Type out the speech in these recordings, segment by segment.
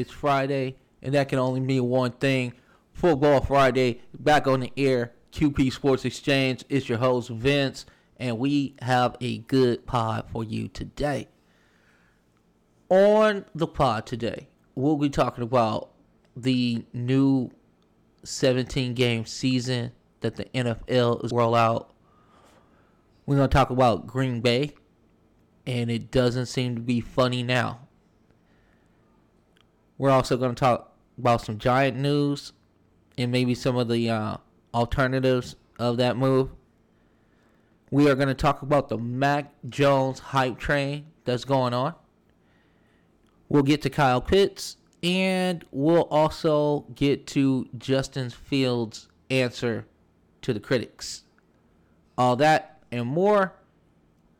It's Friday, and that can only mean one thing. Football Friday, back on the air. QP Sports Exchange. It's your host, Vince, and we have a good pod for you today. On the pod today, we'll be talking about the new 17 game season that the NFL is roll out. We're going to talk about Green Bay, and it doesn't seem to be funny now. We're also going to talk about some giant news and maybe some of the uh, alternatives of that move. We are going to talk about the Mac Jones hype train that's going on. We'll get to Kyle Pitts, and we'll also get to Justin Fields' answer to the critics. All that and more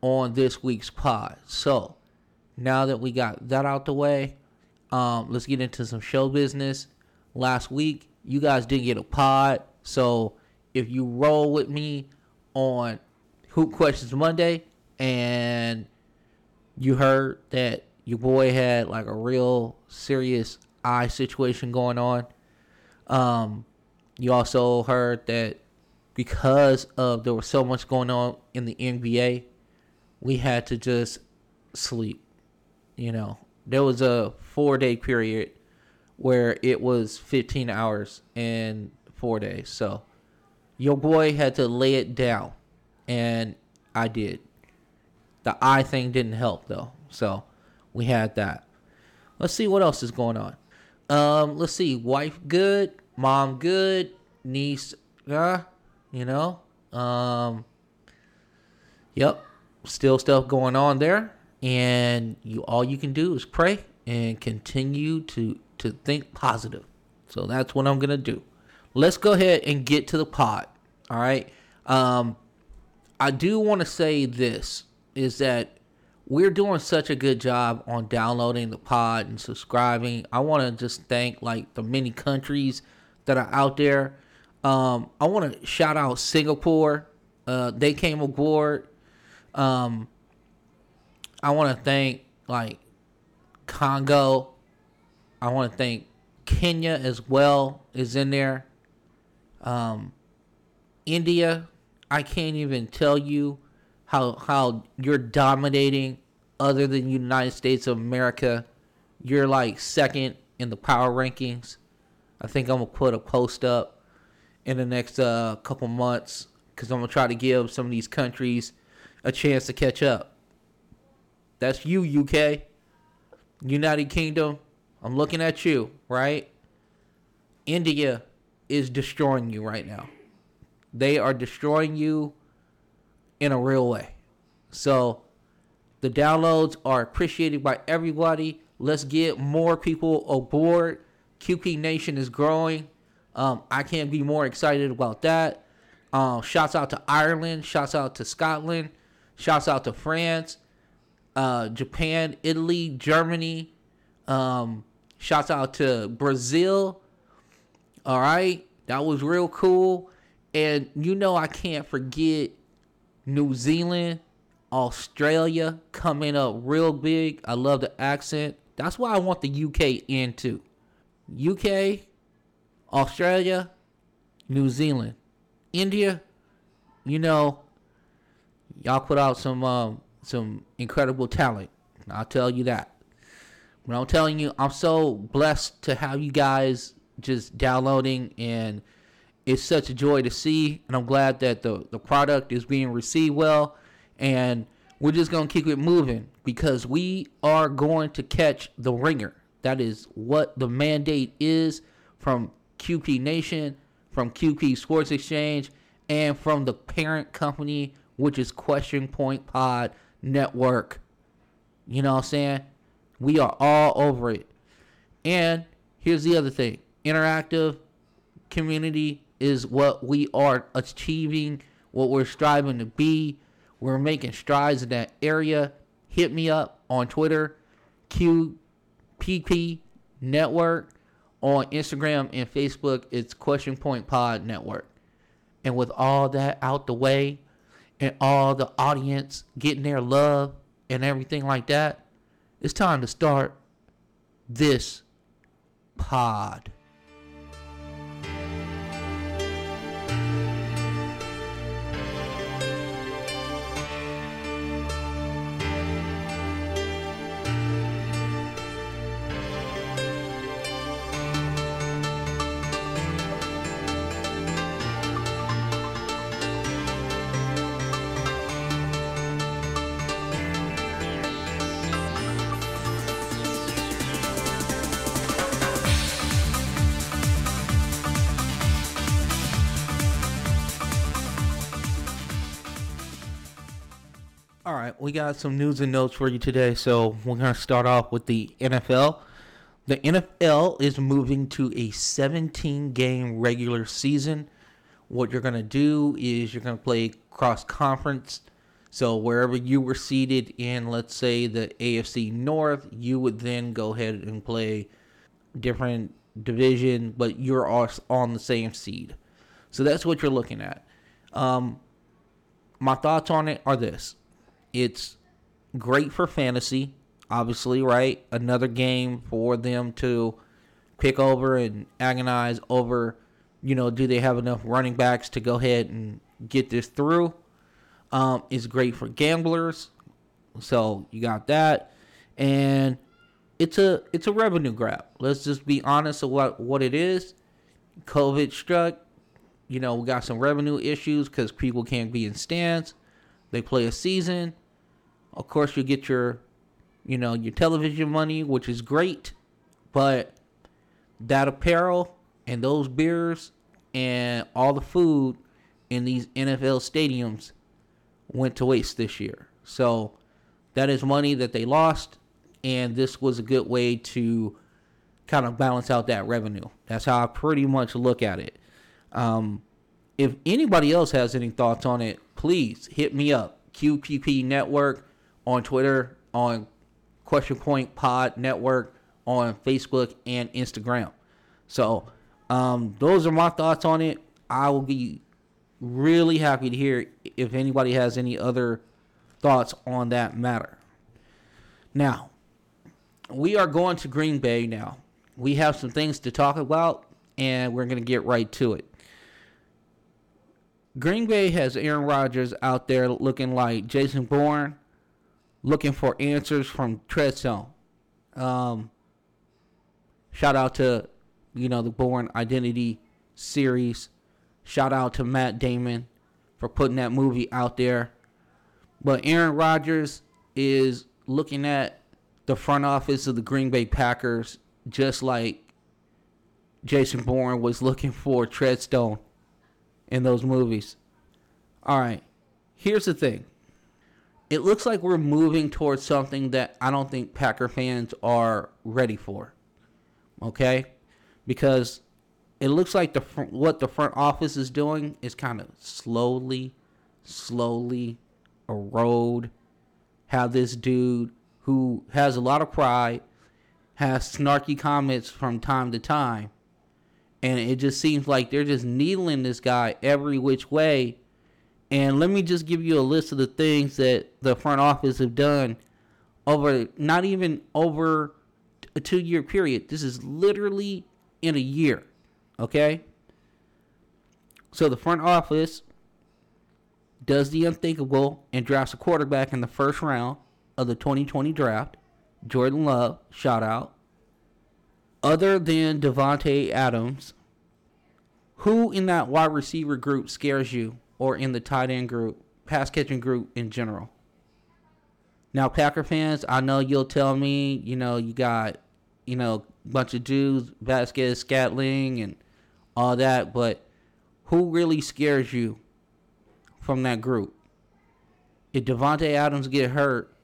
on this week's pod. So, now that we got that out the way, um, let's get into some show business. Last week, you guys didn't get a pod, so if you roll with me on Hoop Questions Monday and you heard that your boy had like a real serious eye situation going on, um, you also heard that because of there was so much going on in the NBA, we had to just sleep. You know, there was a four day period where it was 15 hours and four days. So your boy had to lay it down, and I did. The eye thing didn't help though, so we had that. Let's see what else is going on. Um, let's see. Wife good, mom good, niece, uh, you know. Um, yep, still stuff going on there, and you all you can do is pray and continue to to think positive. So that's what I'm gonna do. Let's go ahead and get to the pod. All right. Um, I do want to say this is that we're doing such a good job on downloading the pod and subscribing. I want to just thank like the many countries that are out there. Um, I want to shout out Singapore. Uh, they came aboard. Um, I want to thank like Congo. I want to thank Kenya as well is in there. Um, India, I can't even tell you how how you're dominating other than United States of America. You're like second in the power rankings. I think I'm gonna put a post up in the next uh, couple months because I'm gonna try to give some of these countries a chance to catch up. That's you, UK, United Kingdom. I'm looking at you, right? India is destroying you right now. They are destroying you in a real way. So the downloads are appreciated by everybody. Let's get more people aboard. QP Nation is growing. Um, I can't be more excited about that. Um, shouts out to Ireland. Shouts out to Scotland. Shouts out to France, uh, Japan, Italy, Germany. Um, shouts out to Brazil. All right. That was real cool. And you know, I can't forget New Zealand, Australia coming up real big. I love the accent. That's why I want the UK into UK, Australia, New Zealand, India. You know, y'all put out some um, some incredible talent. I'll tell you that. But I'm telling you, I'm so blessed to have you guys just downloading and it's such a joy to see and i'm glad that the, the product is being received well and we're just going to keep it moving because we are going to catch the ringer that is what the mandate is from qp nation from qp sports exchange and from the parent company which is question point pod network you know what i'm saying we are all over it and here's the other thing interactive community is what we are achieving, what we're striving to be. We're making strides in that area. Hit me up on Twitter, QPP Network. On Instagram and Facebook, it's Question Point Pod Network. And with all that out the way, and all the audience getting their love and everything like that, it's time to start this Pod. We got some news and notes for you today. So we're going to start off with the NFL. The NFL is moving to a 17 game regular season. What you're going to do is you're going to play cross conference. So wherever you were seated in, let's say the AFC North, you would then go ahead and play different division, but you're on the same seed. So that's what you're looking at. Um, my thoughts on it are this it's great for fantasy, obviously, right? Another game for them to pick over and agonize over, you know, do they have enough running backs to go ahead and get this through? Um, it's great for gamblers. So you got that. And it's a it's a revenue grab. Let's just be honest about what it is. COVID struck. You know, we got some revenue issues because people can't be in stands. They play a season. Of course, you get your, you know, your television money, which is great, but that apparel and those beers and all the food in these NFL stadiums went to waste this year. So that is money that they lost, and this was a good way to kind of balance out that revenue. That's how I pretty much look at it. Um, if anybody else has any thoughts on it, please hit me up. QPP Network on Twitter, on Question Point Pod Network, on Facebook and Instagram. So um, those are my thoughts on it. I will be really happy to hear if anybody has any other thoughts on that matter. Now, we are going to Green Bay now. We have some things to talk about, and we're going to get right to it. Green Bay has Aaron Rodgers out there looking like Jason Bourne looking for answers from Treadstone. Um, shout out to you know the Bourne Identity series. Shout out to Matt Damon for putting that movie out there. But Aaron Rodgers is looking at the front office of the Green Bay Packers just like Jason Bourne was looking for Treadstone in those movies. All right. Here's the thing it looks like we're moving towards something that I don't think Packer fans are ready for. Okay? Because it looks like the what the front office is doing is kind of slowly, slowly erode how this dude who has a lot of pride has snarky comments from time to time. And it just seems like they're just needling this guy every which way and let me just give you a list of the things that the front office have done over not even over a two year period. This is literally in a year. Okay? So the front office does the unthinkable and drafts a quarterback in the first round of the 2020 draft. Jordan Love, shout out. Other than Davante Adams, who in that wide receiver group scares you or in the tight end group, pass catching group in general. Now, Packer fans, I know you'll tell me, you know, you got, you know, bunch of dudes, Vasquez, Scantling, and all that, but who really scares you from that group? If Davante Adams get hurt,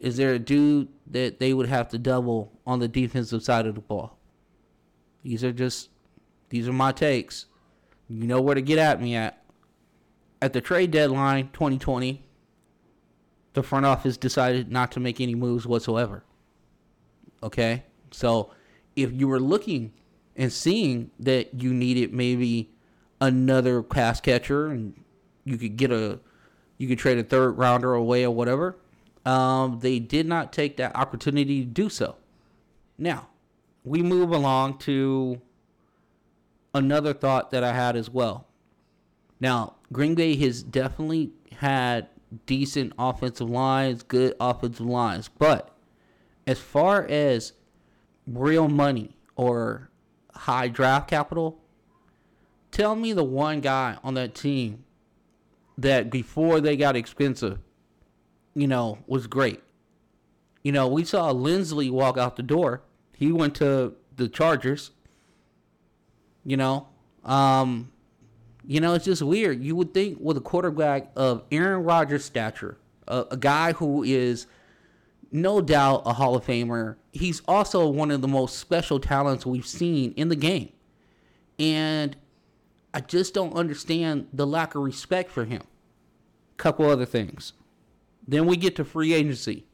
is there a dude that they would have to double on the defensive side of the ball? These are just, these are my takes. You know where to get at me at at the trade deadline 2020, the front office decided not to make any moves whatsoever. Okay? So if you were looking and seeing that you needed maybe another pass catcher and you could get a you could trade a third rounder away or whatever, um, they did not take that opportunity to do so. Now, we move along to another thought that I had as well. Now, Green Bay has definitely had decent offensive lines, good offensive lines, but as far as real money or high draft capital, tell me the one guy on that team that before they got expensive, you know, was great. You know, we saw Linsley walk out the door. He went to the Chargers. You know, um, you know, it's just weird. You would think with a quarterback of Aaron Rodgers' stature, a, a guy who is no doubt a Hall of Famer, he's also one of the most special talents we've seen in the game. And I just don't understand the lack of respect for him. Couple other things. Then we get to free agency.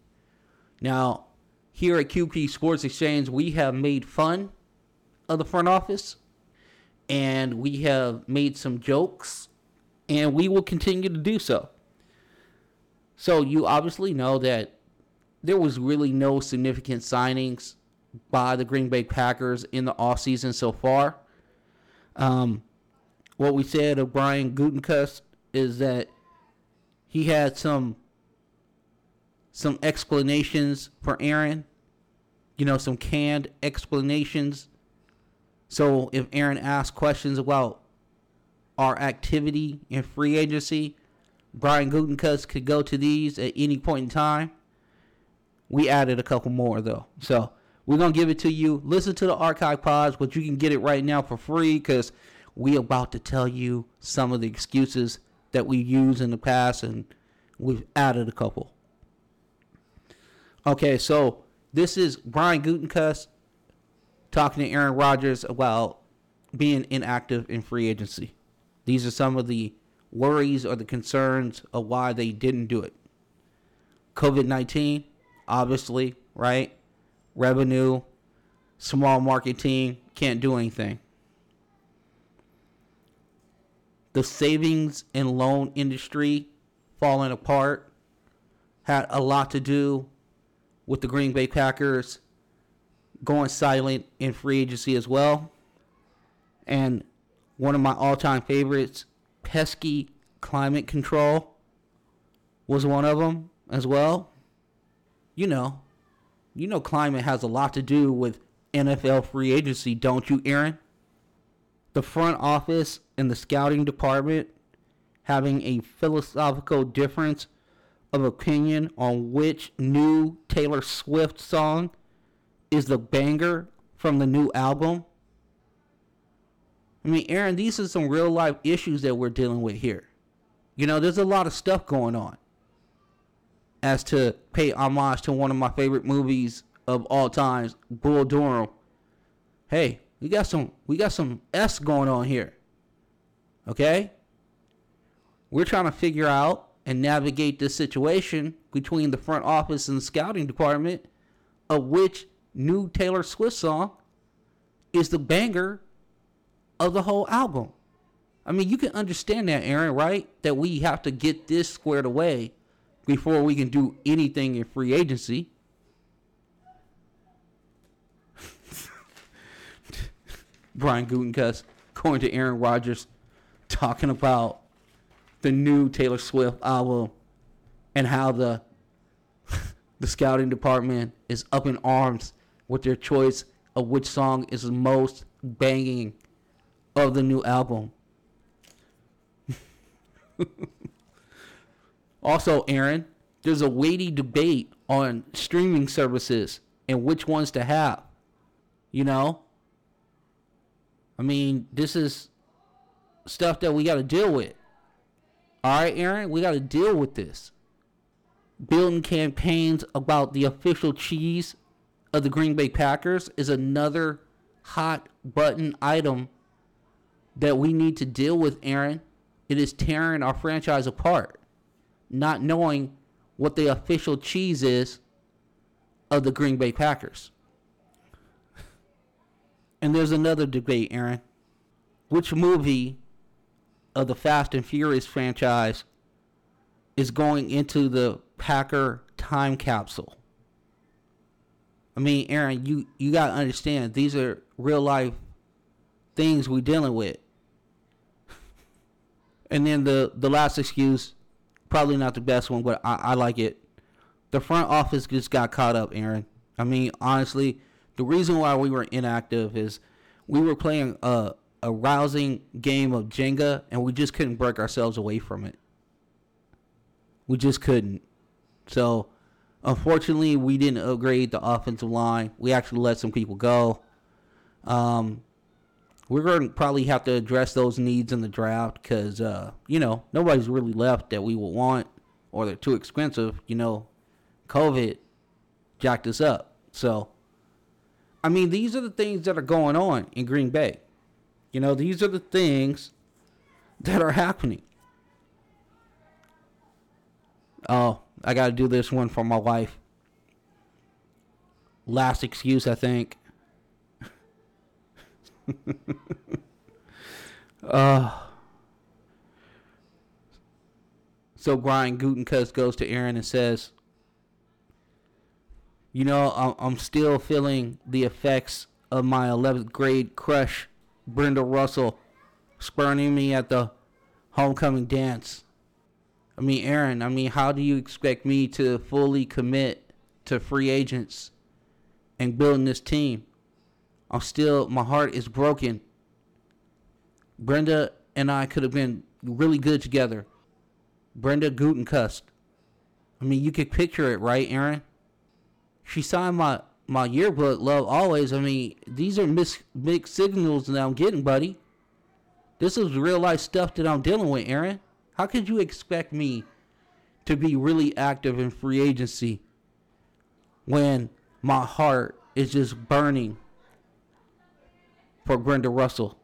Now, here at QP Sports Exchange, we have made fun of the front office and we have made some jokes, and we will continue to do so. So, you obviously know that there was really no significant signings by the Green Bay Packers in the offseason so far. Um, what we said of Brian Gutekunst is that he had some some explanations for Aaron, you know, some canned explanations so if Aaron asks questions about our activity in free agency, Brian Gutekunst could go to these at any point in time. We added a couple more though. So we're gonna give it to you. Listen to the archive pods, but you can get it right now for free because we about to tell you some of the excuses that we used in the past and we've added a couple. Okay, so this is Brian Gutekunst talking to Aaron Rodgers about being inactive in free agency. These are some of the worries or the concerns of why they didn't do it. COVID 19, obviously, right? Revenue, small market team, can't do anything. The savings and loan industry falling apart had a lot to do with the Green Bay Packers going silent in free agency as well. And one of my all time favorites, pesky climate control, was one of them as well. You know, you know, climate has a lot to do with NFL free agency, don't you, Aaron? The front office and the scouting department having a philosophical difference of opinion on which new Taylor Swift song is the banger from the new album. I mean, Aaron, these are some real life issues that we're dealing with here. You know, there's a lot of stuff going on. As to pay homage to one of my favorite movies of all times, Bull Durham. Hey, we got some we got some S going on here. Okay? We're trying to figure out and navigate this situation between the front office and the scouting department of which new Taylor Swift song is the banger of the whole album. I mean, you can understand that, Aaron, right? That we have to get this squared away before we can do anything in free agency. Brian Gutekunst going to Aaron Rodgers talking about the new Taylor Swift album and how the the scouting department is up in arms with their choice of which song is the most banging of the new album. also, Aaron, there's a weighty debate on streaming services and which ones to have. You know? I mean, this is stuff that we got to deal with. All right, Aaron, we got to deal with this. Building campaigns about the official cheese of the Green Bay Packers is another hot button item that we need to deal with, Aaron. It is tearing our franchise apart, not knowing what the official cheese is of the Green Bay Packers. And there's another debate, Aaron. Which movie of the Fast and Furious franchise is going into the Packer time capsule? I mean, Aaron, you you gotta understand these are real life things we're dealing with. And then the the last excuse, probably not the best one, but I, I like it. The front office just got caught up, Aaron. I mean, honestly, the reason why we were inactive is we were playing a a rousing game of Jenga and we just couldn't break ourselves away from it. We just couldn't. So, unfortunately, we didn't upgrade the offensive line. We actually let some people go. Um, we're going to probably have to address those needs in the draft because, uh, you know, nobody's really left that we will want or they're too expensive. You know, COVID jacked us up. So, I mean, these are the things that are going on in Green Bay. You know, these are the things that are happening. Oh, I got to do this one for my wife. Last excuse, I think. uh, so Brian Gutekunst goes to Aaron and says, "You know, I'm still feeling the effects of my 11th grade crush, Brenda Russell, spurning me at the homecoming dance." I mean, Aaron, I mean, how do you expect me to fully commit to free agents and building this team? I'm still, my heart is broken. Brenda and I could have been really good together. Brenda Gutekunst. I mean, you could picture it, right, Aaron? She signed my my yearbook, Love Always. I mean, these are mis- mixed signals that I'm getting, buddy. This is real life stuff that I'm dealing with, Aaron. How could you expect me to be really active in free agency when my heart is just burning for Brenda Russell?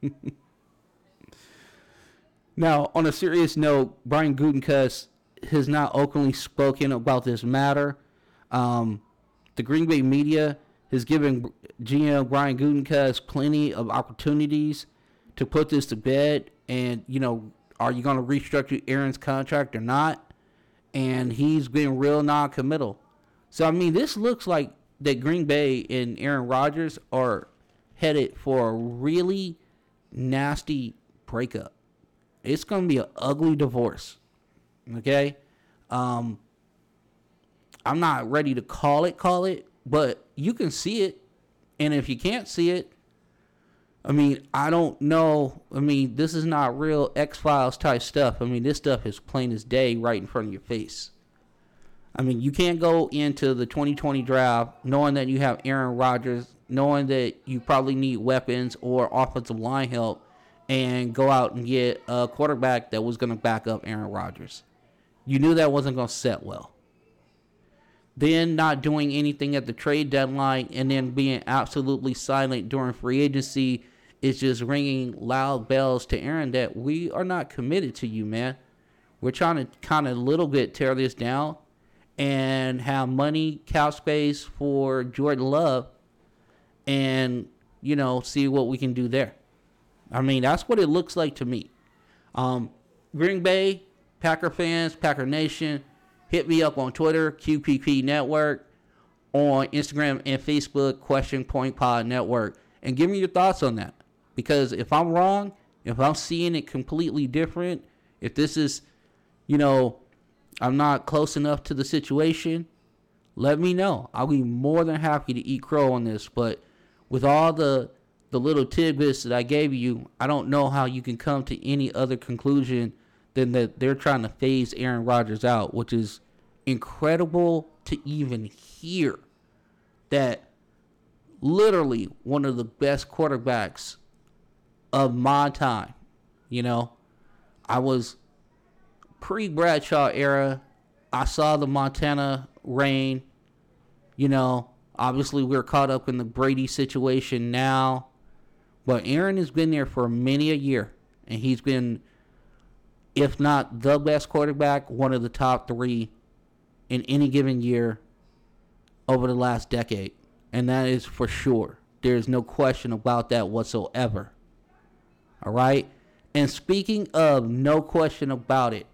now, on a serious note, Brian Gutekunst has not openly spoken about this matter. Um, the Green Bay media has given GM Brian Gutekunst plenty of opportunities to put this to bed. And, you know, are you going to restructure Aaron's contract or not? And he's been real non committal. So, I mean, this looks like that Green Bay and Aaron Rodgers are headed for a really nasty breakup. It's going to be an ugly divorce. Okay? Um, I'm not ready to call it, call it, but you can see it. And if you can't see it, I mean, I don't know. I mean, this is not real X Files type stuff. I mean, this stuff is plain as day right in front of your face. I mean, you can't go into the 2020 draft knowing that you have Aaron Rodgers, knowing that you probably need weapons or offensive line help, and go out and get a quarterback that was going to back up Aaron Rodgers. You knew that wasn't going to set well. Then not doing anything at the trade deadline and then being absolutely silent during free agency is just ringing loud bells to Aaron that we are not committed to you, man. We're trying to kind of a little bit tear this down and have money, cap space for Jordan Love and, you know, see what we can do there. I mean, that's what it looks like to me. Um, Green Bay, Packer fans, Packer Nation, hit me up on Twitter, QPP Network, on Instagram and Facebook, Question Point Pod Network, and give me your thoughts on that. Because if I'm wrong, if I'm seeing it completely different, if this is, you know, I'm not close enough to the situation, let me know. I'll be more than happy to eat crow on this. But with all the the little tidbits that I gave you, I don't know how you can come to any other conclusion than that they're trying to phase Aaron Rodgers out, which is incredible to even hear that literally one of the best quarterbacks of my time. You know, I was pre Bradshaw era. I saw the Montana reign. You know, obviously we're caught up in the Brady situation now. But Aaron has been there for many a year. And he's been, if not the best quarterback, one of the top three in any given year over the last decade. And that is for sure. There's no question about that whatsoever. All right. And speaking of no question about it,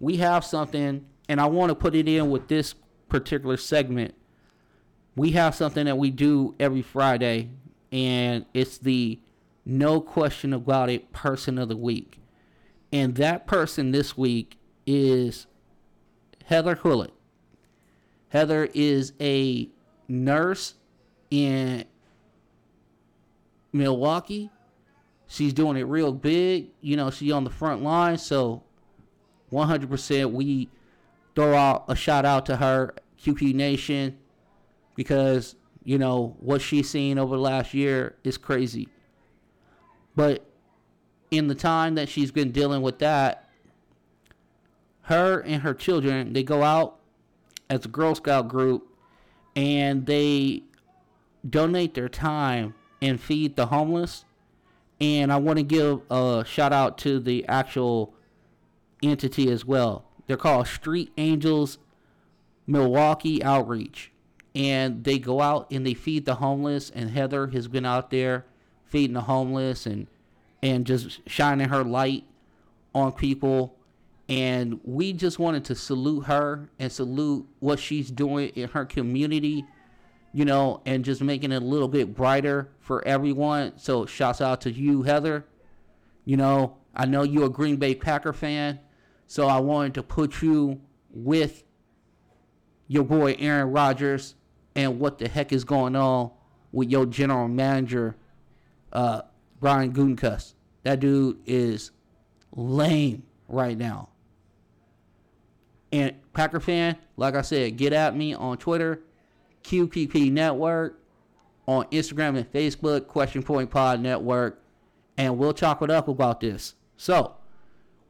we have something and I want to put it in with this particular segment. We have something that we do every Friday, and it's the no question about it person of the week. And that person this week is Heather Hulett. Heather is a nurse in Milwaukee. She's doing it real big. You know, she's on the front line. So 100% we throw out a shout out to her, QQ Nation, because, you know, what she's seen over the last year is crazy. But in the time that she's been dealing with that, her and her children, they go out as a Girl Scout group and they donate their time and feed the homeless. And I want to give a shout out to the actual entity as well. They're called Street Angels Milwaukee Outreach. And they go out and they feed the homeless. And Heather has been out there feeding the homeless and and just shining her light on people. And we just wanted to salute her and salute what she's doing in her community, you know, and just making it a little bit brighter for everyone. So shouts out to you, Heather. You know, I know you're a Green Bay Packer fan, so I wanted to put you with your boy Aaron Rodgers and what the heck is going on with your general manager, uh, Brian Gutekunst. That dude is lame right now. And Packer fan, like I said, get at me on Twitter, QPP Network, on Instagram and Facebook, Question Point Pod Network, and we'll talk it up about this. So,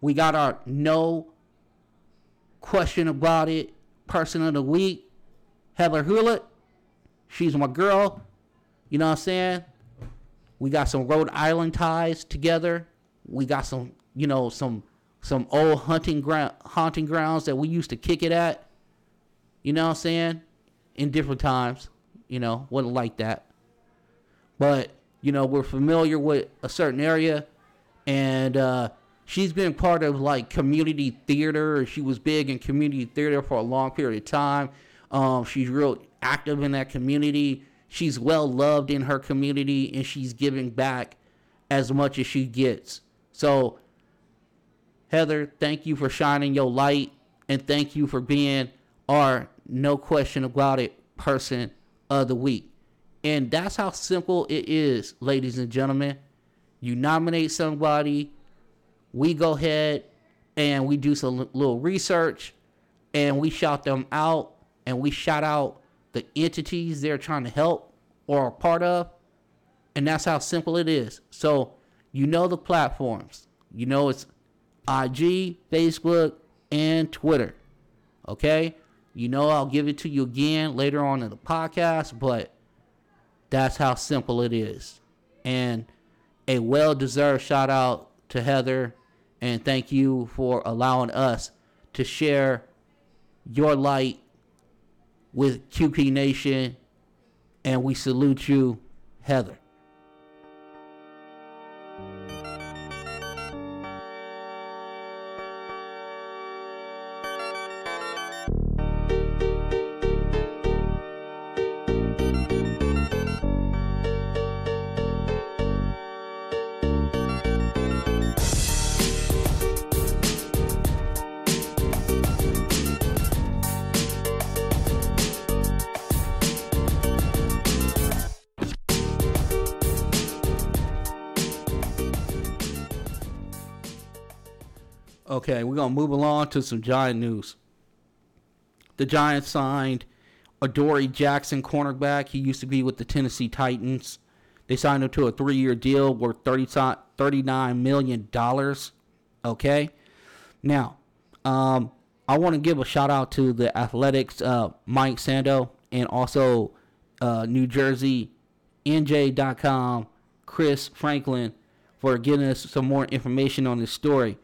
we got our no question about it person of the week, Heather Hulett. She's my girl. You know what I'm saying? We got some Rhode Island ties together. We got some, you know, some some old hunting ground haunting grounds that we used to kick it at. You know what I'm saying? In different times. You know, wasn't like that. But, you know, we're familiar with a certain area and uh she's been part of like community theater. She was big in community theater for a long period of time. Um, she's real active in that community she's well loved in her community and she's giving back as much as she gets. So, Heather, thank you for shining your light and thank you for being our no question about it person of the week. And that's how simple it is, ladies and gentlemen. You nominate somebody, we go ahead and we do some little research and we shout them out and we shout out the entities they're trying to help or are part of. And that's how simple it is. So you know the platforms. You know it's IG, Facebook, and Twitter. Okay? You know I'll give it to you again later on in the podcast, but that's how simple it is. And a well deserved shout out to Heather and thank you for allowing us to share your light with QP Nation. And we salute you, Heather. Okay, we're gonna move along to some Giant news. The Giants signed Adoree Jackson, cornerback. He used to be with the Tennessee Titans. They signed him to a three-year deal worth 30, $39 million. Okay, now um, I want to give a shout out to the Athletics, uh, Mike Sando, and also uh, New Jersey NJ.com, Chris Franklin, for giving us some more information on this story.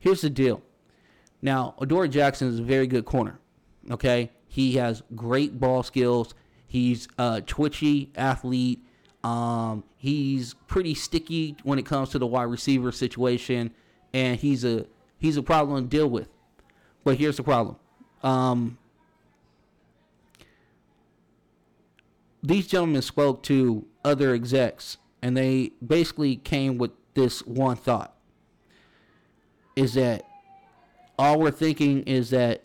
Here's the deal. Now, Adoree Jackson is a very good corner. Okay, he has great ball skills. He's a twitchy athlete. Um, he's pretty sticky when it comes to the wide receiver situation, and he's a he's a problem to deal with. But here's the problem: Um, these gentlemen spoke to other execs, and they basically came with this one thought: is that all we're thinking is that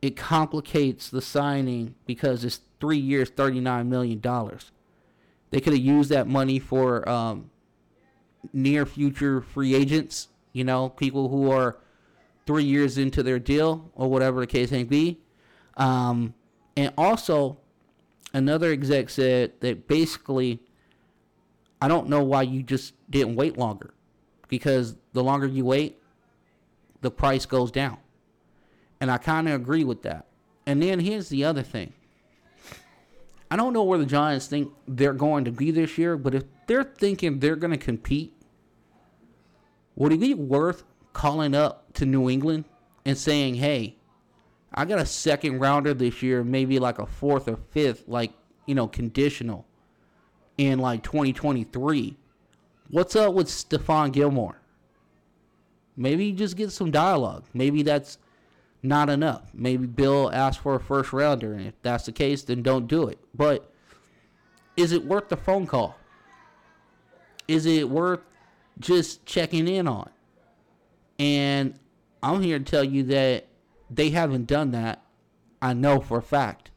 it complicates the signing because it's three years, thirty-nine million dollars. They could have used that money for um, near future free agents. You know, people who are three years into their deal or whatever the case may be. Um, and also, another exec said that basically, I don't know why you just didn't wait longer, because the longer you wait, the price goes down. And I kind of agree with that. And then here's the other thing. I don't know where the Giants think they're going to be this year, but if they're thinking they're going to compete, would it be worth calling up to New England and saying, hey, I got a second rounder this year, maybe like a fourth or fifth, like, you know, conditional in like 2023. What's up with Stephon Gilmore? Maybe just get some dialogue. Maybe that's not enough. Maybe Bill asked for a first rounder, and if that's the case, then don't do it. But is it worth the phone call? Is it worth just checking in on? And I'm here to tell you that they haven't done that. I know for a fact.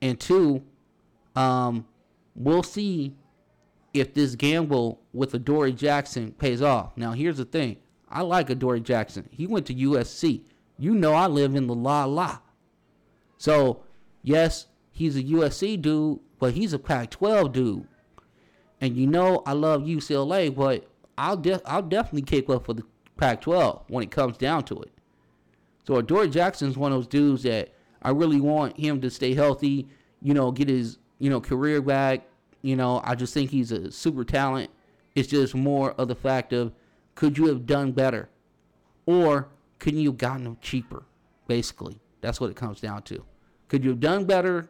And two, um, we'll see if this gamble with Adoree Jackson pays off. Now, here's the thing. I like Adoree Jackson. He went to USC. You know I live in the la la. So, yes, he's a USC dude, but he's a Pac-12 dude. And you know I love UCLA, but I'll I'll definitely kick up for the Pac-12 when it comes down to it. So Adoree Jackson's one of those dudes that I really want him to stay healthy, you know, get his, you know, career back. You know, I just think he's a super talent. It's just more of the fact of could you have done better? Or could you have gotten him cheaper? Basically, that's what it comes down to. Could you have done better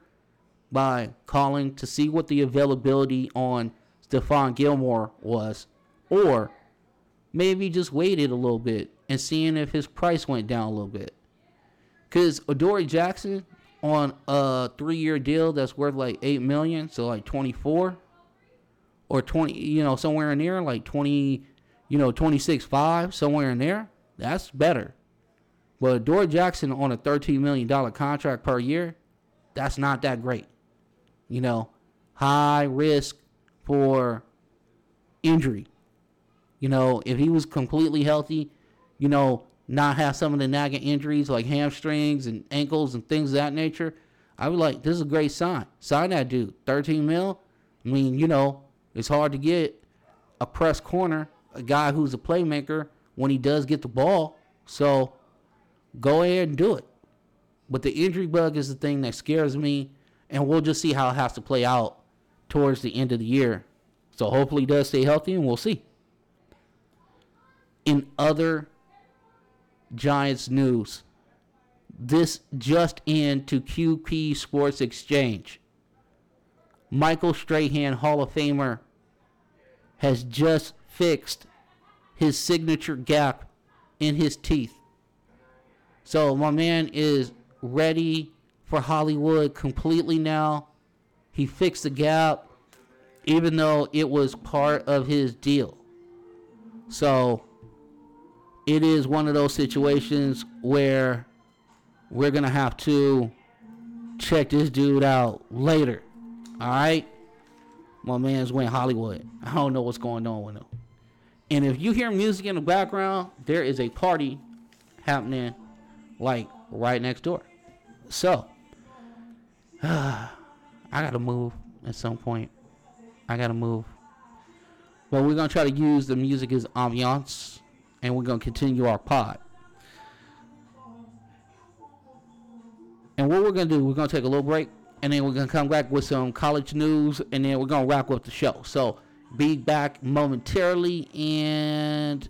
by calling to see what the availability on Stephon Gilmore was? Or maybe just waited a little bit and seeing if his price went down a little bit. Because Adoree Jackson on a three-year deal that's worth like eight million, so like twenty-four or twenty, you know, somewhere in there, like twenty, you know, twenty-six five, somewhere in there. That's better. But Adoree Jackson on a thirteen million dollar contract per year, that's not that great. You know, high risk for injury. You know, if he was completely healthy, you know, not have some of the nagging injuries like hamstrings and ankles and things of that nature, I would like, this is a great sign. Sign that dude. 13 mil. I mean, you know, it's hard to get a press corner, a guy who's a playmaker when he does get the ball. So go ahead and do it. But the injury bug is the thing that scares me, and we'll just see how it has to play out towards the end of the year. So hopefully he does stay healthy, and we'll see in other Giants news, this just in to QP Sports Exchange. Michael Strahan, Hall of Famer, has just fixed his signature gap in his teeth. So my man is ready for Hollywood completely now. He fixed the gap, even though it was part of his deal. So it is one of those situations where we're gonna have to check this dude out later. All right, my man's went Hollywood. I don't know what's going on with him. And if you hear music in the background, there is a party happening, like right next door. So, I gotta move at some point. I gotta move. But we're gonna try to use the music as ambiance and we're going to continue our pod. And what we're going to do, we're going to take a little break, and then we're going to come back with some college news, and then we're going to wrap up the show. So be back momentarily, and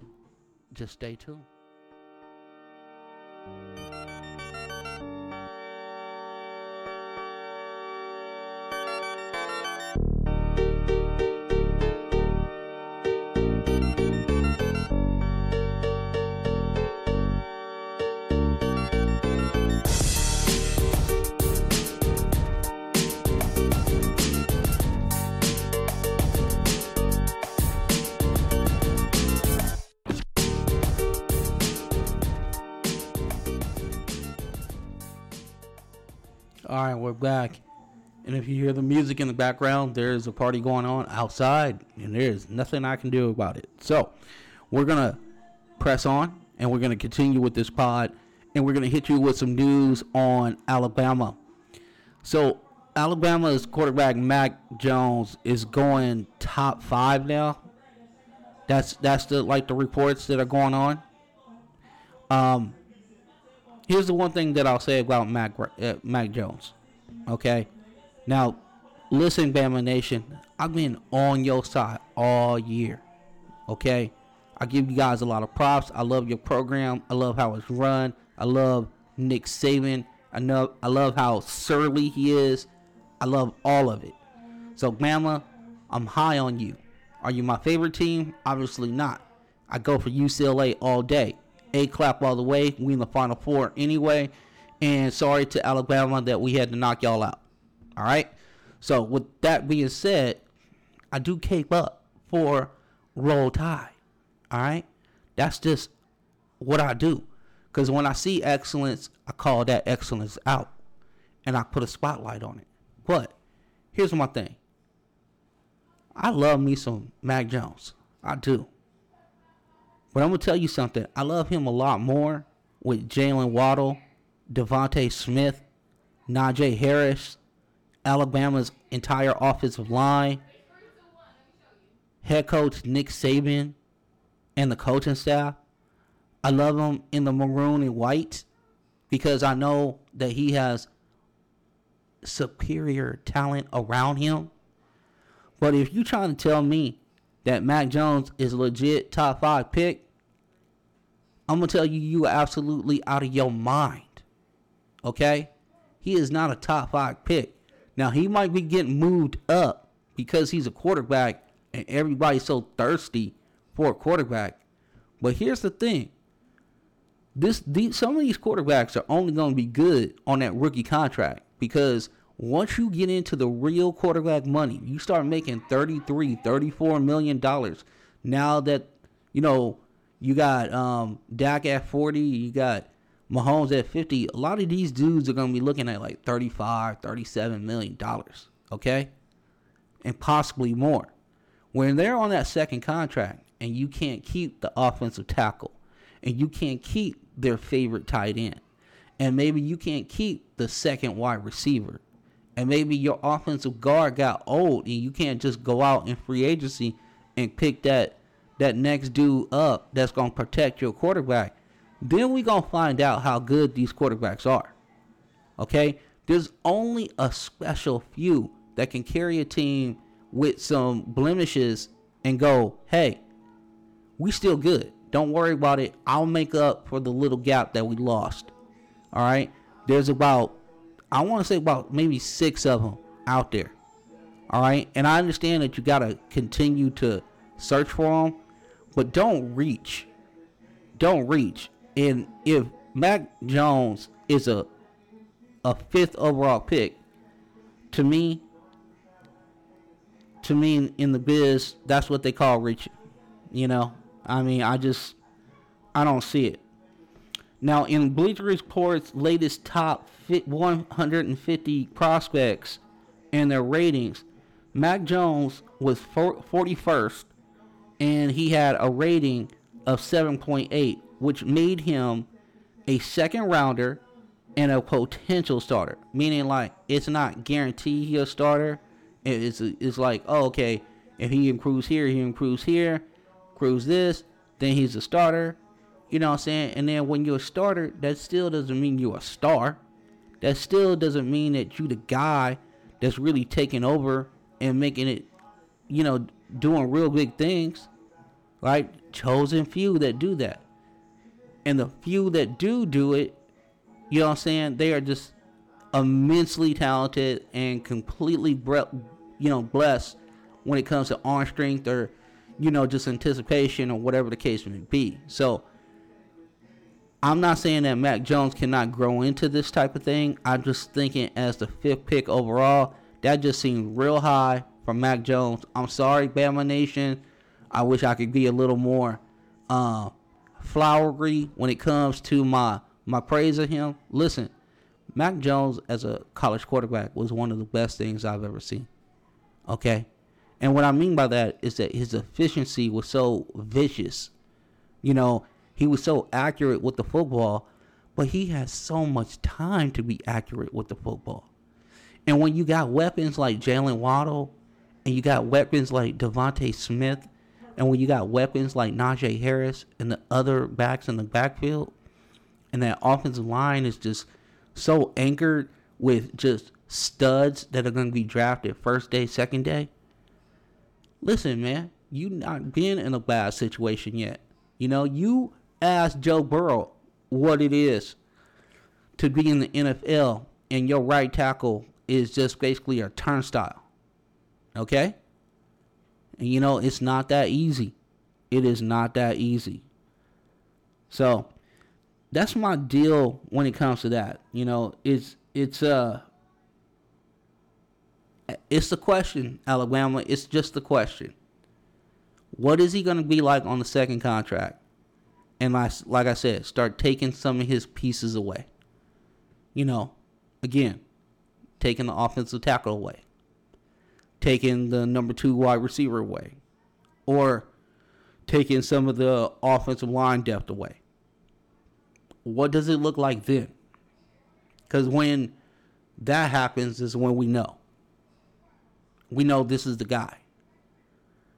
just stay tuned. Right, we're back. And if you hear the music in the background, there's a party going on outside, and there's nothing I can do about it. So, we're going to press on, and we're going to continue with this pod, and we're going to hit you with some news on Alabama. So, Alabama's quarterback Mac Jones is going top five now. That's that's the like the reports that are going on. Um, here's the one thing that I'll say about Mac uh, Mac Jones. Okay, now listen, Bama Nation, I've been on your side all year. Okay, I give you guys a lot of props. I love your program. I love how it's run. I love Nick Saban. I know I love how surly he is. I love all of it. So Bama, I'm high on you. Are you my favorite team? Obviously not. I go for UCLA all day. A clap all the way. We in the Final Four anyway. And sorry to Alabama that we had to knock y'all out. All right. So with that being said, I do cape up for Roll Tide. All right. That's just what I do. Because when I see excellence, I call that excellence out, and I put a spotlight on it. But here's my thing. I love me some Mac Jones. I do. But I'm gonna tell you something. I love him a lot more with Jaylen Waddle, DeVonta Smith, Najee Harris, Alabama's entire offensive line, head coach Nick Saban, and the coaching staff. I love him in the maroon and white because I know that he has superior talent around him. But if you're trying to tell me that Mac Jones is legit top five pick, I'm gonna tell you you are absolutely out of your mind. Okay? He is not a top five pick. Now he might be getting moved up because he's a quarterback and everybody's so thirsty for a quarterback. But here's the thing. This these, some of these quarterbacks are only going to be good on that rookie contract because once you get into the real quarterback money, you start making 33, 34 million dollars. Now that you know you got um Dak at 40, you got Mahomes at 50, a lot of these dudes are going to be looking at like 35, 37 million dollars, okay? And possibly more. When they're on that second contract and you can't keep the offensive tackle and you can't keep their favorite tight end and maybe you can't keep the second wide receiver. And maybe your offensive guard got old and you can't just go out in free agency and pick that that next dude up that's going to protect your quarterback. Then we to find out how good these quarterbacks are. Okay? There's only a special few that can carry a team with some blemishes and go, "Hey, we still good. Don't worry about it. I'll make up for the little gap that we lost." All right. There's about, I want to say about maybe six of them out there. All right. And I understand that you got to continue to search for them, but don't reach. Don't reach. And if Mac Jones is a a fifth overall pick, to me, to me in the biz, that's what they call reaching. You know, I mean, I just, I don't see it. Now, in Bleacher Report's latest top 150 prospects and their ratings, Mac Jones was 41st, and he had a rating of 7.8, which made him a second rounder and a potential starter. Meaning, like, it's not guaranteed he's a starter. It's, it's like, oh, okay, if he improves here, he improves here, improves this, then he's a starter you know what I'm saying? And then when you're a starter, that still doesn't mean you're a star. That still doesn't mean that you're the guy that's really taking over and making it, you know, doing real big things. Right? Chosen few that do that. And the few that do do it, you know what I'm saying? They are just immensely talented and completely, you know, blessed when it comes to arm strength or, you know, just anticipation or whatever the case may be. So, I'm not saying that Mac Jones cannot grow into this type of thing. I'm just thinking as the fifth pick overall, that just seems real high for Mac Jones. I'm sorry, Bama Nation. I wish I could be a little more uh, flowery when it comes to my my praise of him. Listen, Mac Jones as a college quarterback was one of the best things I've ever seen. Okay? And what I mean by that is that his efficiency was so vicious. You know, he was so accurate with the football, but he has so much time to be accurate with the football. And when you got weapons like Jaylen Waddle, and you got weapons like DeVonta Smith, and when you got weapons like Najee Harris and the other backs in the backfield, and that offensive line is just so anchored with just studs that are going to be drafted first day, second day. Listen, man, you not been in a bad situation yet. You know, you ask Joe Burrow what it is to be in the NFL, and your right tackle is just basically a turnstile. Okay? And you know, it's not that easy. It is not that easy. So, that's my deal when it comes to that. You know, it's it's uh it's the question, Alabama. It's just the question. What is he going to be like on the second contract? And like, like I said, start taking some of his pieces away. You know, again, taking the offensive tackle away, taking the number two wide receiver away, or taking some of the offensive line depth away. What does it look like then? Because when that happens is when we know. We know this is the guy.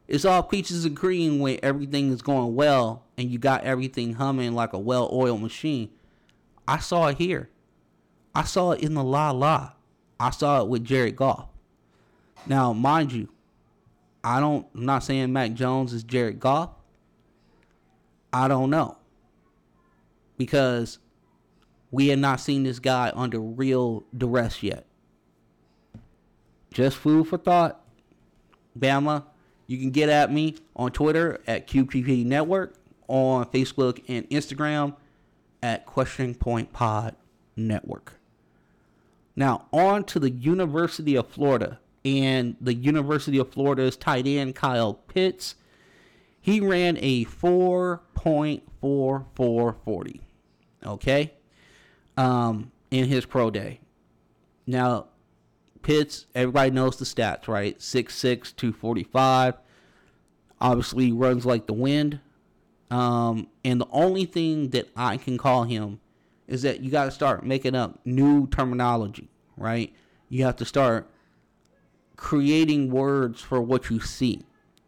It's all peaches and cream when everything is going well and you got everything humming like a well oiled machine. I saw it here. I saw it in the la la. I saw it with Jared Goff. Now, mind you, I don't I'm not saying Mac Jones is Jared Goff. I don't know. Because we have not seen this guy under real duress yet. Just food for thought. Bama, you can get at me on Twitter at QPP Network, on Facebook and Instagram at Question Point Pod Network. Now, on to the University of Florida. And the University of Florida's tight end, Kyle Pitts, he ran a 4.4440. Okay? Um, in his pro day. Now, Pitts, everybody knows the stats, right? 6'6, 245. Obviously, runs like the wind. Um, and the only thing that I can call him is that you got to start making up new terminology, right? You have to start creating words for what you see.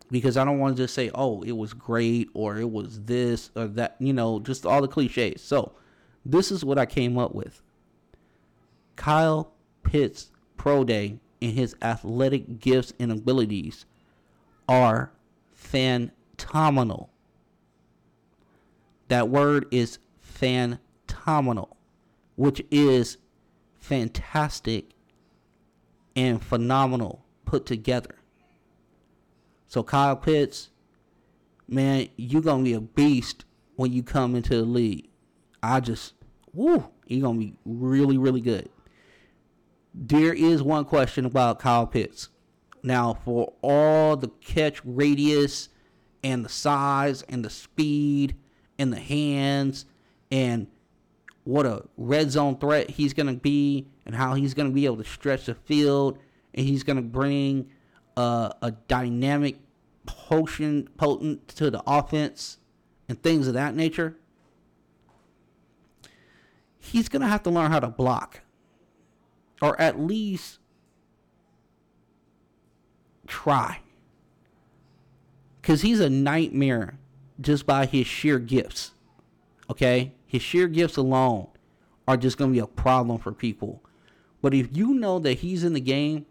Because I don't want to just say, oh, it was great or it was this or that, you know, just all the cliches. So, this is what I came up with Kyle Pitts Pro Day and his athletic gifts and abilities are phenomenal. That word is phenomenal, which is fantastic and phenomenal put together. So Kyle Pitts, man, you're gonna be a beast when you come into the league. I just, woo, you're gonna be really, really good there is one question about Kyle Pitts. Now, for all the catch radius and the size and the speed and the hands and what a red zone threat he's going to be and how he's going to be able to stretch the field and he's going to bring uh, a dynamic potion potent to the offense and things of that nature. He's going to have to learn how to block or at least try. Because he's a nightmare just by his sheer gifts. Okay? His sheer gifts alone are just going to be a problem for people. But if you know that he's in the game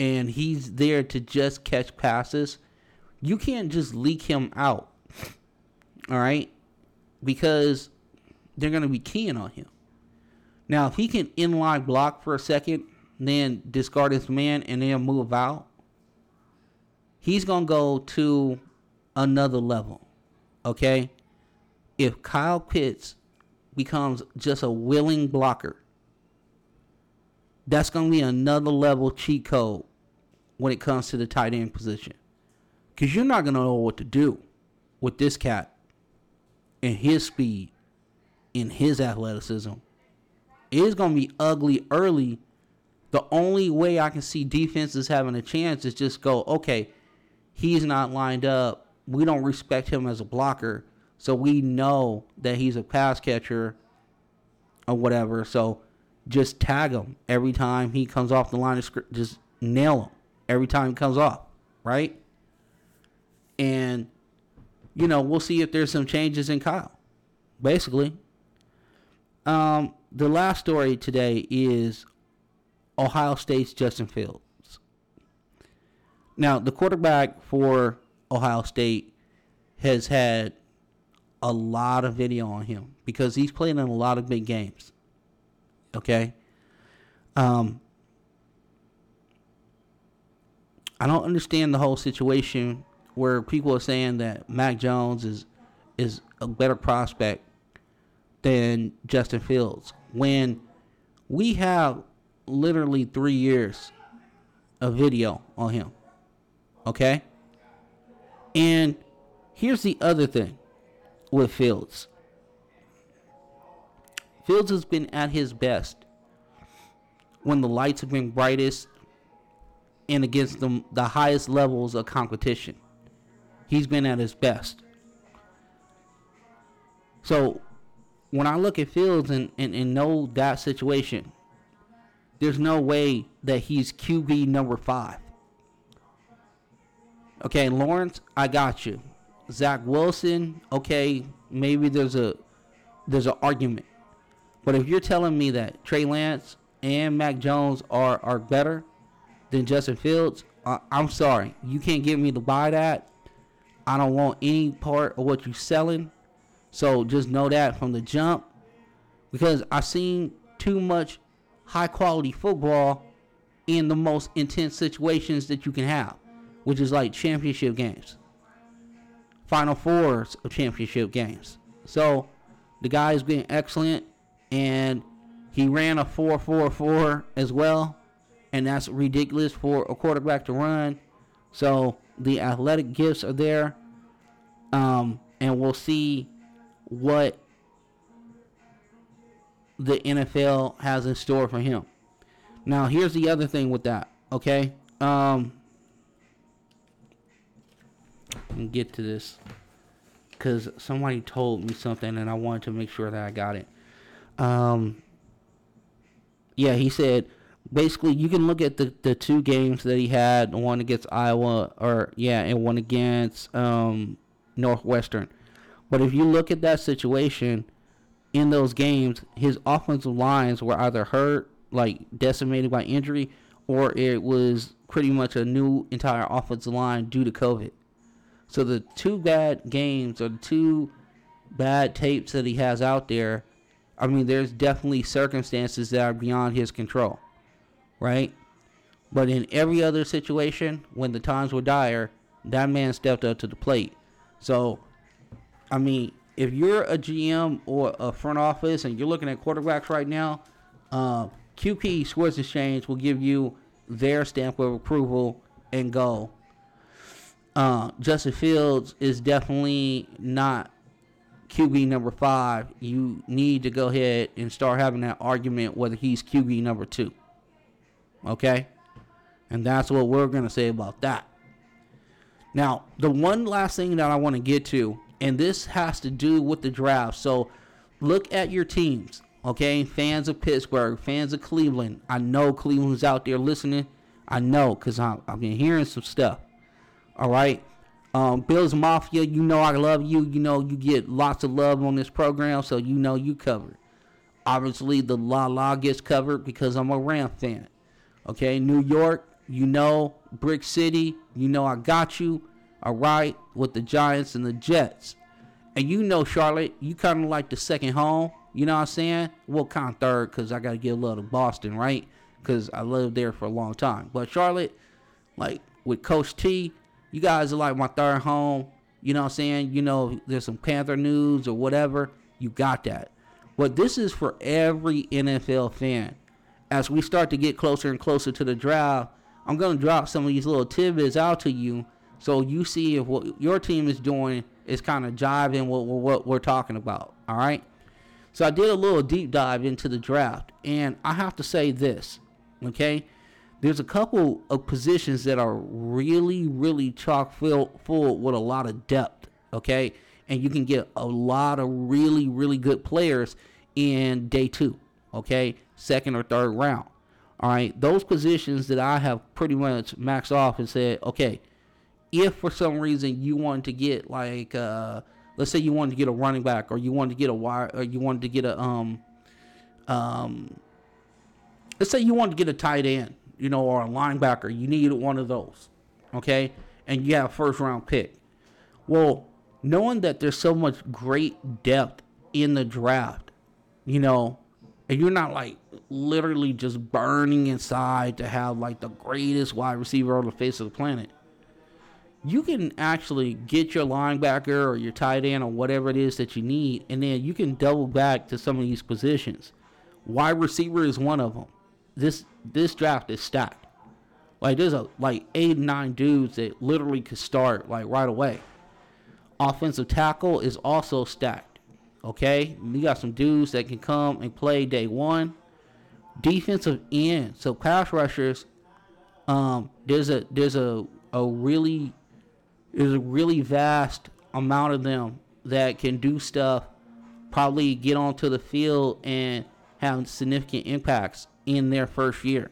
and he's there to just catch passes, you can't just leak him out. All right? Because they're going to be keying on him. Now, if he can inline block for a second, then discard his man and then move out, he's going to go to another level. Okay? If Kyle Pitts becomes just a willing blocker, that's going to be another level cheat code when it comes to the tight end position. Because you're not going to know what to do with this cat and his speed and his athleticism It is going to be ugly early. The only way I can see defenses having a chance is just go, okay, he's not lined up. We don't respect him as a blocker. So we know that he's a pass catcher or whatever. So just tag him every time he comes off the line of script. Just nail him every time it comes off, right? And, you know, we'll see if there's some changes in Kyle. Basically. Um, the last story today is Ohio State's Justin Fields. Now, the quarterback for Ohio State has had a lot of video on him because he's played in a lot of big games. Okay? Um, I don't understand the whole situation where people are saying that Mac Jones is is a better prospect than Justin Fields when we have literally three years of video on him. Okay? And here's the other thing with Fields. Fields has been at his best when the lights have been brightest and against the, the highest levels of competition. He's been at his best. So when I look at Fields and, and, and know that situation, there's no way that he's QB number five. Okay, Lawrence, I got you. Zach Wilson, okay, maybe there's a there's an argument. But if you're telling me that Trey Lance and Mac Jones are are better than Justin Fields, uh, I'm sorry. You can't get me to buy that. I don't want any part of what you're selling. So just know that from the jump. Because I've seen too much high quality football in the most intense situations that you can have, which is like championship games, final fours of championship games. So the guy has been excellent, and he ran a 4 4 4 as well, and that's ridiculous for a quarterback to run. So the athletic gifts are there, um, and we'll see what the NFL has in store for him. Now, here's the other thing with that, okay? Um, and get to this because somebody told me something and I wanted to make sure that I got it. Um, yeah, he said basically you can look at the, the two games that he had, one against Iowa or yeah, and one against um, Northwestern. But if you look at that situation in those games, his offensive lines were either hurt, like decimated by injury, or it was pretty much a new entire offensive line due to COVID. So the two bad games or the two bad tapes that he has out there, I mean, there's definitely circumstances that are beyond his control, right? But in every other situation, when the times were dire, that man stepped up to the plate. So I mean, if you're a GM or a front office and you're looking at quarterbacks right now, uh, QP Sports Exchange will give you their stamp of approval and go. Uh, Justin Fields is definitely not QB number five. You need to go ahead and start having that argument whether he's QB number two. Okay? And that's what we're going to say about that. Now, the one last thing that I want to get to and this has to do with the draft. So look at your teams, okay? Fans of Pittsburgh, fans of Cleveland. I know Cleveland's out there listening. I know because I've been hearing some stuff. All right. Um, Bills Mafia, you know I love you. You know you get lots of love on this program, so you know you covered. Obviously, the La La gets covered because I'm a Ram fan. Okay, New York, you know, Brick City, you know I got you all right, with the Giants and the Jets. And you know, Charlotte, you kind of like the second home. You know what I'm saying? Well, kind of third because I got to give a little to Boston, right? Because I lived there for a long time. But Charlotte, like with Coach T, you guys are like my third home. You know what I'm saying? You know, there's some Panther news or whatever. You got that. But this is for every NFL fan. As we start to get closer and closer to the draft, I'm going to drop some of these little tidbits out to you so you see if what your team is doing is kind of jiving with what we're talking about. All right. So I did a little deep dive into the draft, and I have to say this, okay? There's a couple of positions that are really, really chock full, full with a lot of depth, okay? And you can get a lot of really, really good players in day two, okay? Second or third round. All right, those positions that I have pretty much maxed off and said, okay, if for some reason you wanted to get like uh, let's say you wanted to get a running back or you wanted to get a wire or you wanted to get a um um let's say you wanted to get a tight end, you know, or a linebacker, you needed one of those. Okay? And you have a first round pick. Well, knowing that there's so much great depth in the draft, you know, and you're not like literally just burning inside to have like the greatest wide receiver on the face of the planet you can actually get your linebacker or your tight end or whatever it is that you need, and then you can double back to some of these positions. Wide receiver is one of them. This this draft is stacked. Like there's a like eight nine dudes that literally could start like right away. Offensive tackle is also stacked. Okay, you got some dudes that can come and play day one. Defensive end, so pass rushers. Um, there's a there's a a really there's a really vast amount of them that can do stuff, probably get onto the field and have significant impacts in their first year.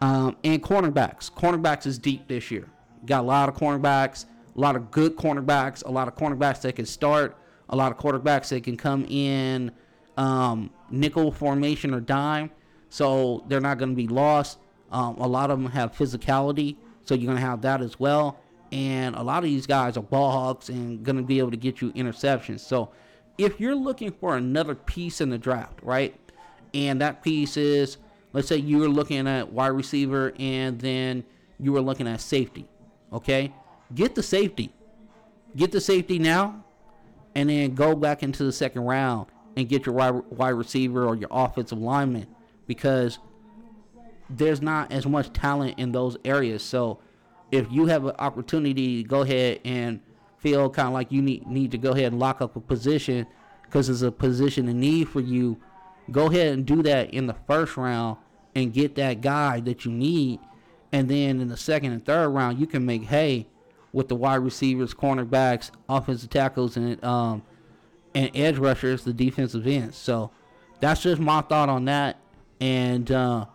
Um, and cornerbacks. Cornerbacks is deep this year. Got a lot of cornerbacks, a lot of good cornerbacks, a lot of cornerbacks that can start, a lot of quarterbacks that can come in um, nickel formation or dime, so they're not going to be lost. Um, a lot of them have physicality, so you're going to have that as well and a lot of these guys are ball hawks and going to be able to get you interceptions. So if you're looking for another piece in the draft, right, and that piece is, let's say you were looking at wide receiver and then you were looking at safety, okay, get the safety, get the safety now, and then go back into the second round and get your wide, receiver or your offensive lineman because there's not as much talent in those areas. So if you have an opportunity to go ahead and feel kind of like you need need to go ahead and lock up a position because it's a position in need for you, go ahead and do that in the first round and get that guy that you need. And then in the second and third round, you can make hay with the wide receivers, cornerbacks, offensive tackles, and um, and edge rushers, the defensive ends. So that's just my thought on that. And uh,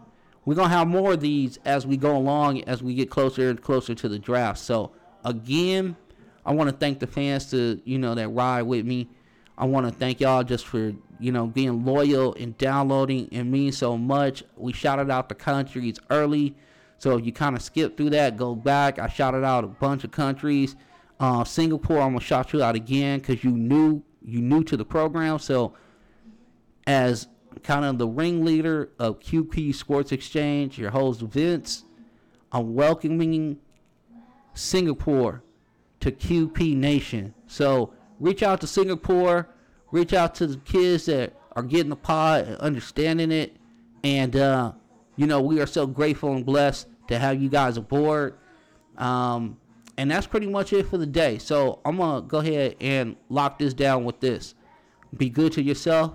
we're gonna have more of these as we go along as we get closer and closer to the draft. So again, I want to thank the fans to you know that ride with me. I want to thank y'all just for you know being loyal and downloading and mean so much. We shouted out the countries early, so if you kind of skip through that, go back. I shouted out a bunch of countries. Uh, Singapore, I'm gonna shout you out again because you knew you new to the program. So as kind of the ringleader of QP Sports Exchange, your host Vince. I'm welcoming Singapore to QP Nation. So reach out to Singapore, reach out to the kids that are getting the pod and understanding it. And, uh, you know, we are so grateful and blessed to have you guys aboard. Um, and that's pretty much it for the day. So I'm going to go ahead and lock this down with this. Be good to yourself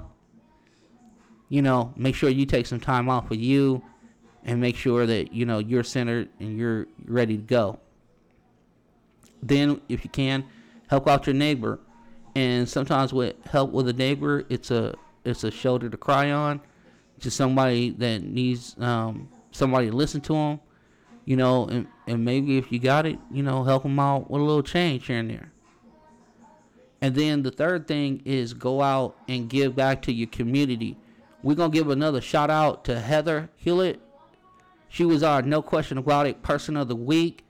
you know, make sure you take some time off for you and make sure that, you know, you're centered and you're ready to go. Then, if you can, help out your neighbor. And sometimes with help with a neighbor, it's a it's a shoulder to cry on. Just somebody that needs um, somebody to listen to them, you know, and, and maybe if you got it, you know, help them out with a little change here and there. And then the third thing is go out and give back to your community. We're going to give another shout out to Heather Hewlett. She was our no question about it person of the week.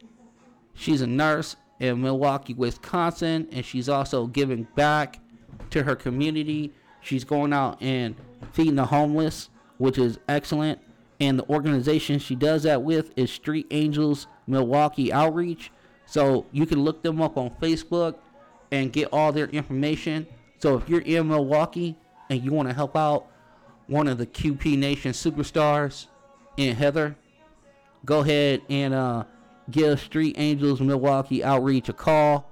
She's a nurse in Milwaukee, Wisconsin, and she's also giving back to her community. She's going out and feeding the homeless, which is excellent. And the organization she does that with is Street Angels Milwaukee Outreach. So you can look them up on Facebook and get all their information. So if you're in Milwaukee and you want to help out one of the QP Nation superstars in Heather, go ahead and uh, give Street Angels Milwaukee Outreach a call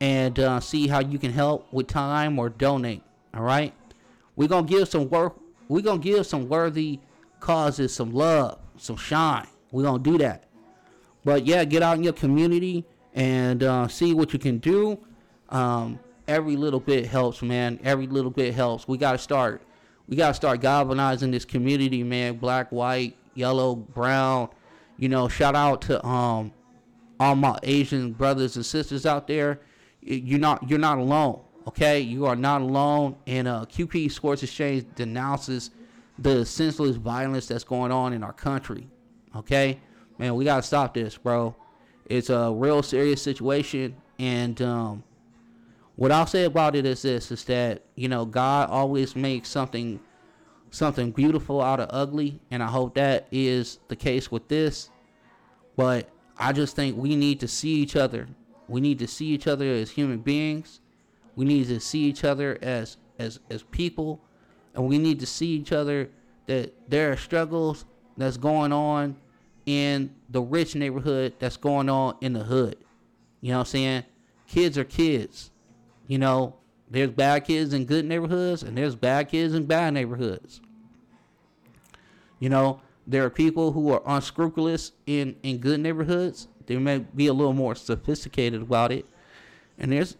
and uh, see how you can help with time or donate. All right. We're gonna give some work. We're gonna give some worthy causes some love, some shine. We're gonna do that. But yeah, get out in your community and uh, see what you can do. Um, every little bit helps, man. Every little bit helps. We gotta start. We gotta start galvanizing this community, man. Black, white, yellow, brown. You know, shout out to um all my Asian brothers and sisters out there. You're not you're not alone. Okay, you are not alone. And uh, QP Sports Exchange denounces the senseless violence that's going on in our country. Okay, man, we gotta stop this, bro. It's a real serious situation, and um, what I'll say about it is this: is that you know God always makes something something beautiful out of ugly, and I hope that is the case with this. But I just think we need to see each other. We need to see each other as human beings. We need to see each other as as as people, and we need to see each other that there are struggles that's going on in the rich neighborhood that's going on in the hood. You know what I'm saying? Kids are kids. You know, there's bad kids in good neighborhoods and there's bad kids in bad neighborhoods. You know, there are people who are unscrupulous in in good neighborhoods. They may be a little more sophisticated about it, and there's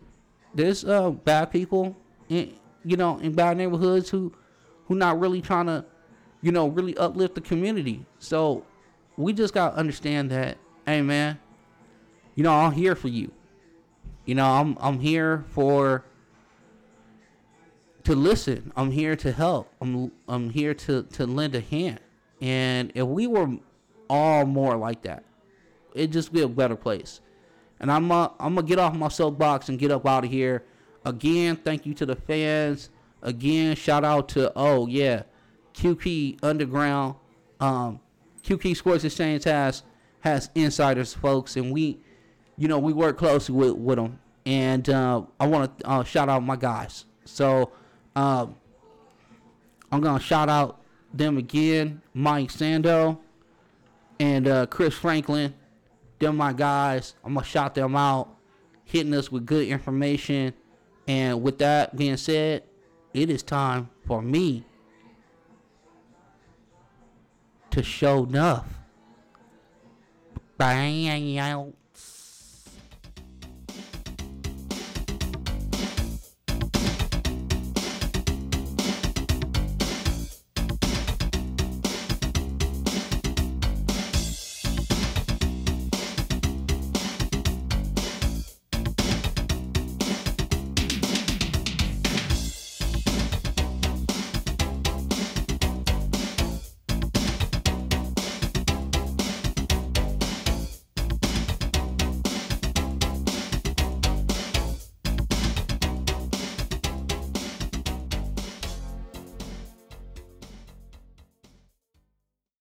there's uh, bad people in you know in bad neighborhoods who who not really trying to you know really uplift the community. So we just gotta understand that, hey man, you know I'm here for you. You know I'm I'm here for to listen. I'm here to help. I'm I'm here to to lend a hand. And if we were all more like that, it'd just be a better place. And I'm uh, I'm gonna get off my soapbox and get up out of here. Again, thank you to the fans. Again, shout out to oh yeah, QP Underground. Um, QP Sports Exchange has has insiders, folks, and we, you know, we work closely with with them. And uh, I want to uh, shout out my guys. So um, I'm gonna shout out them again, Mike Sando and uh, Chris Franklin. Them my guys. I'm gonna shout them out, hitting us with good information. And with that being said, it is time for me to show enough. Bang.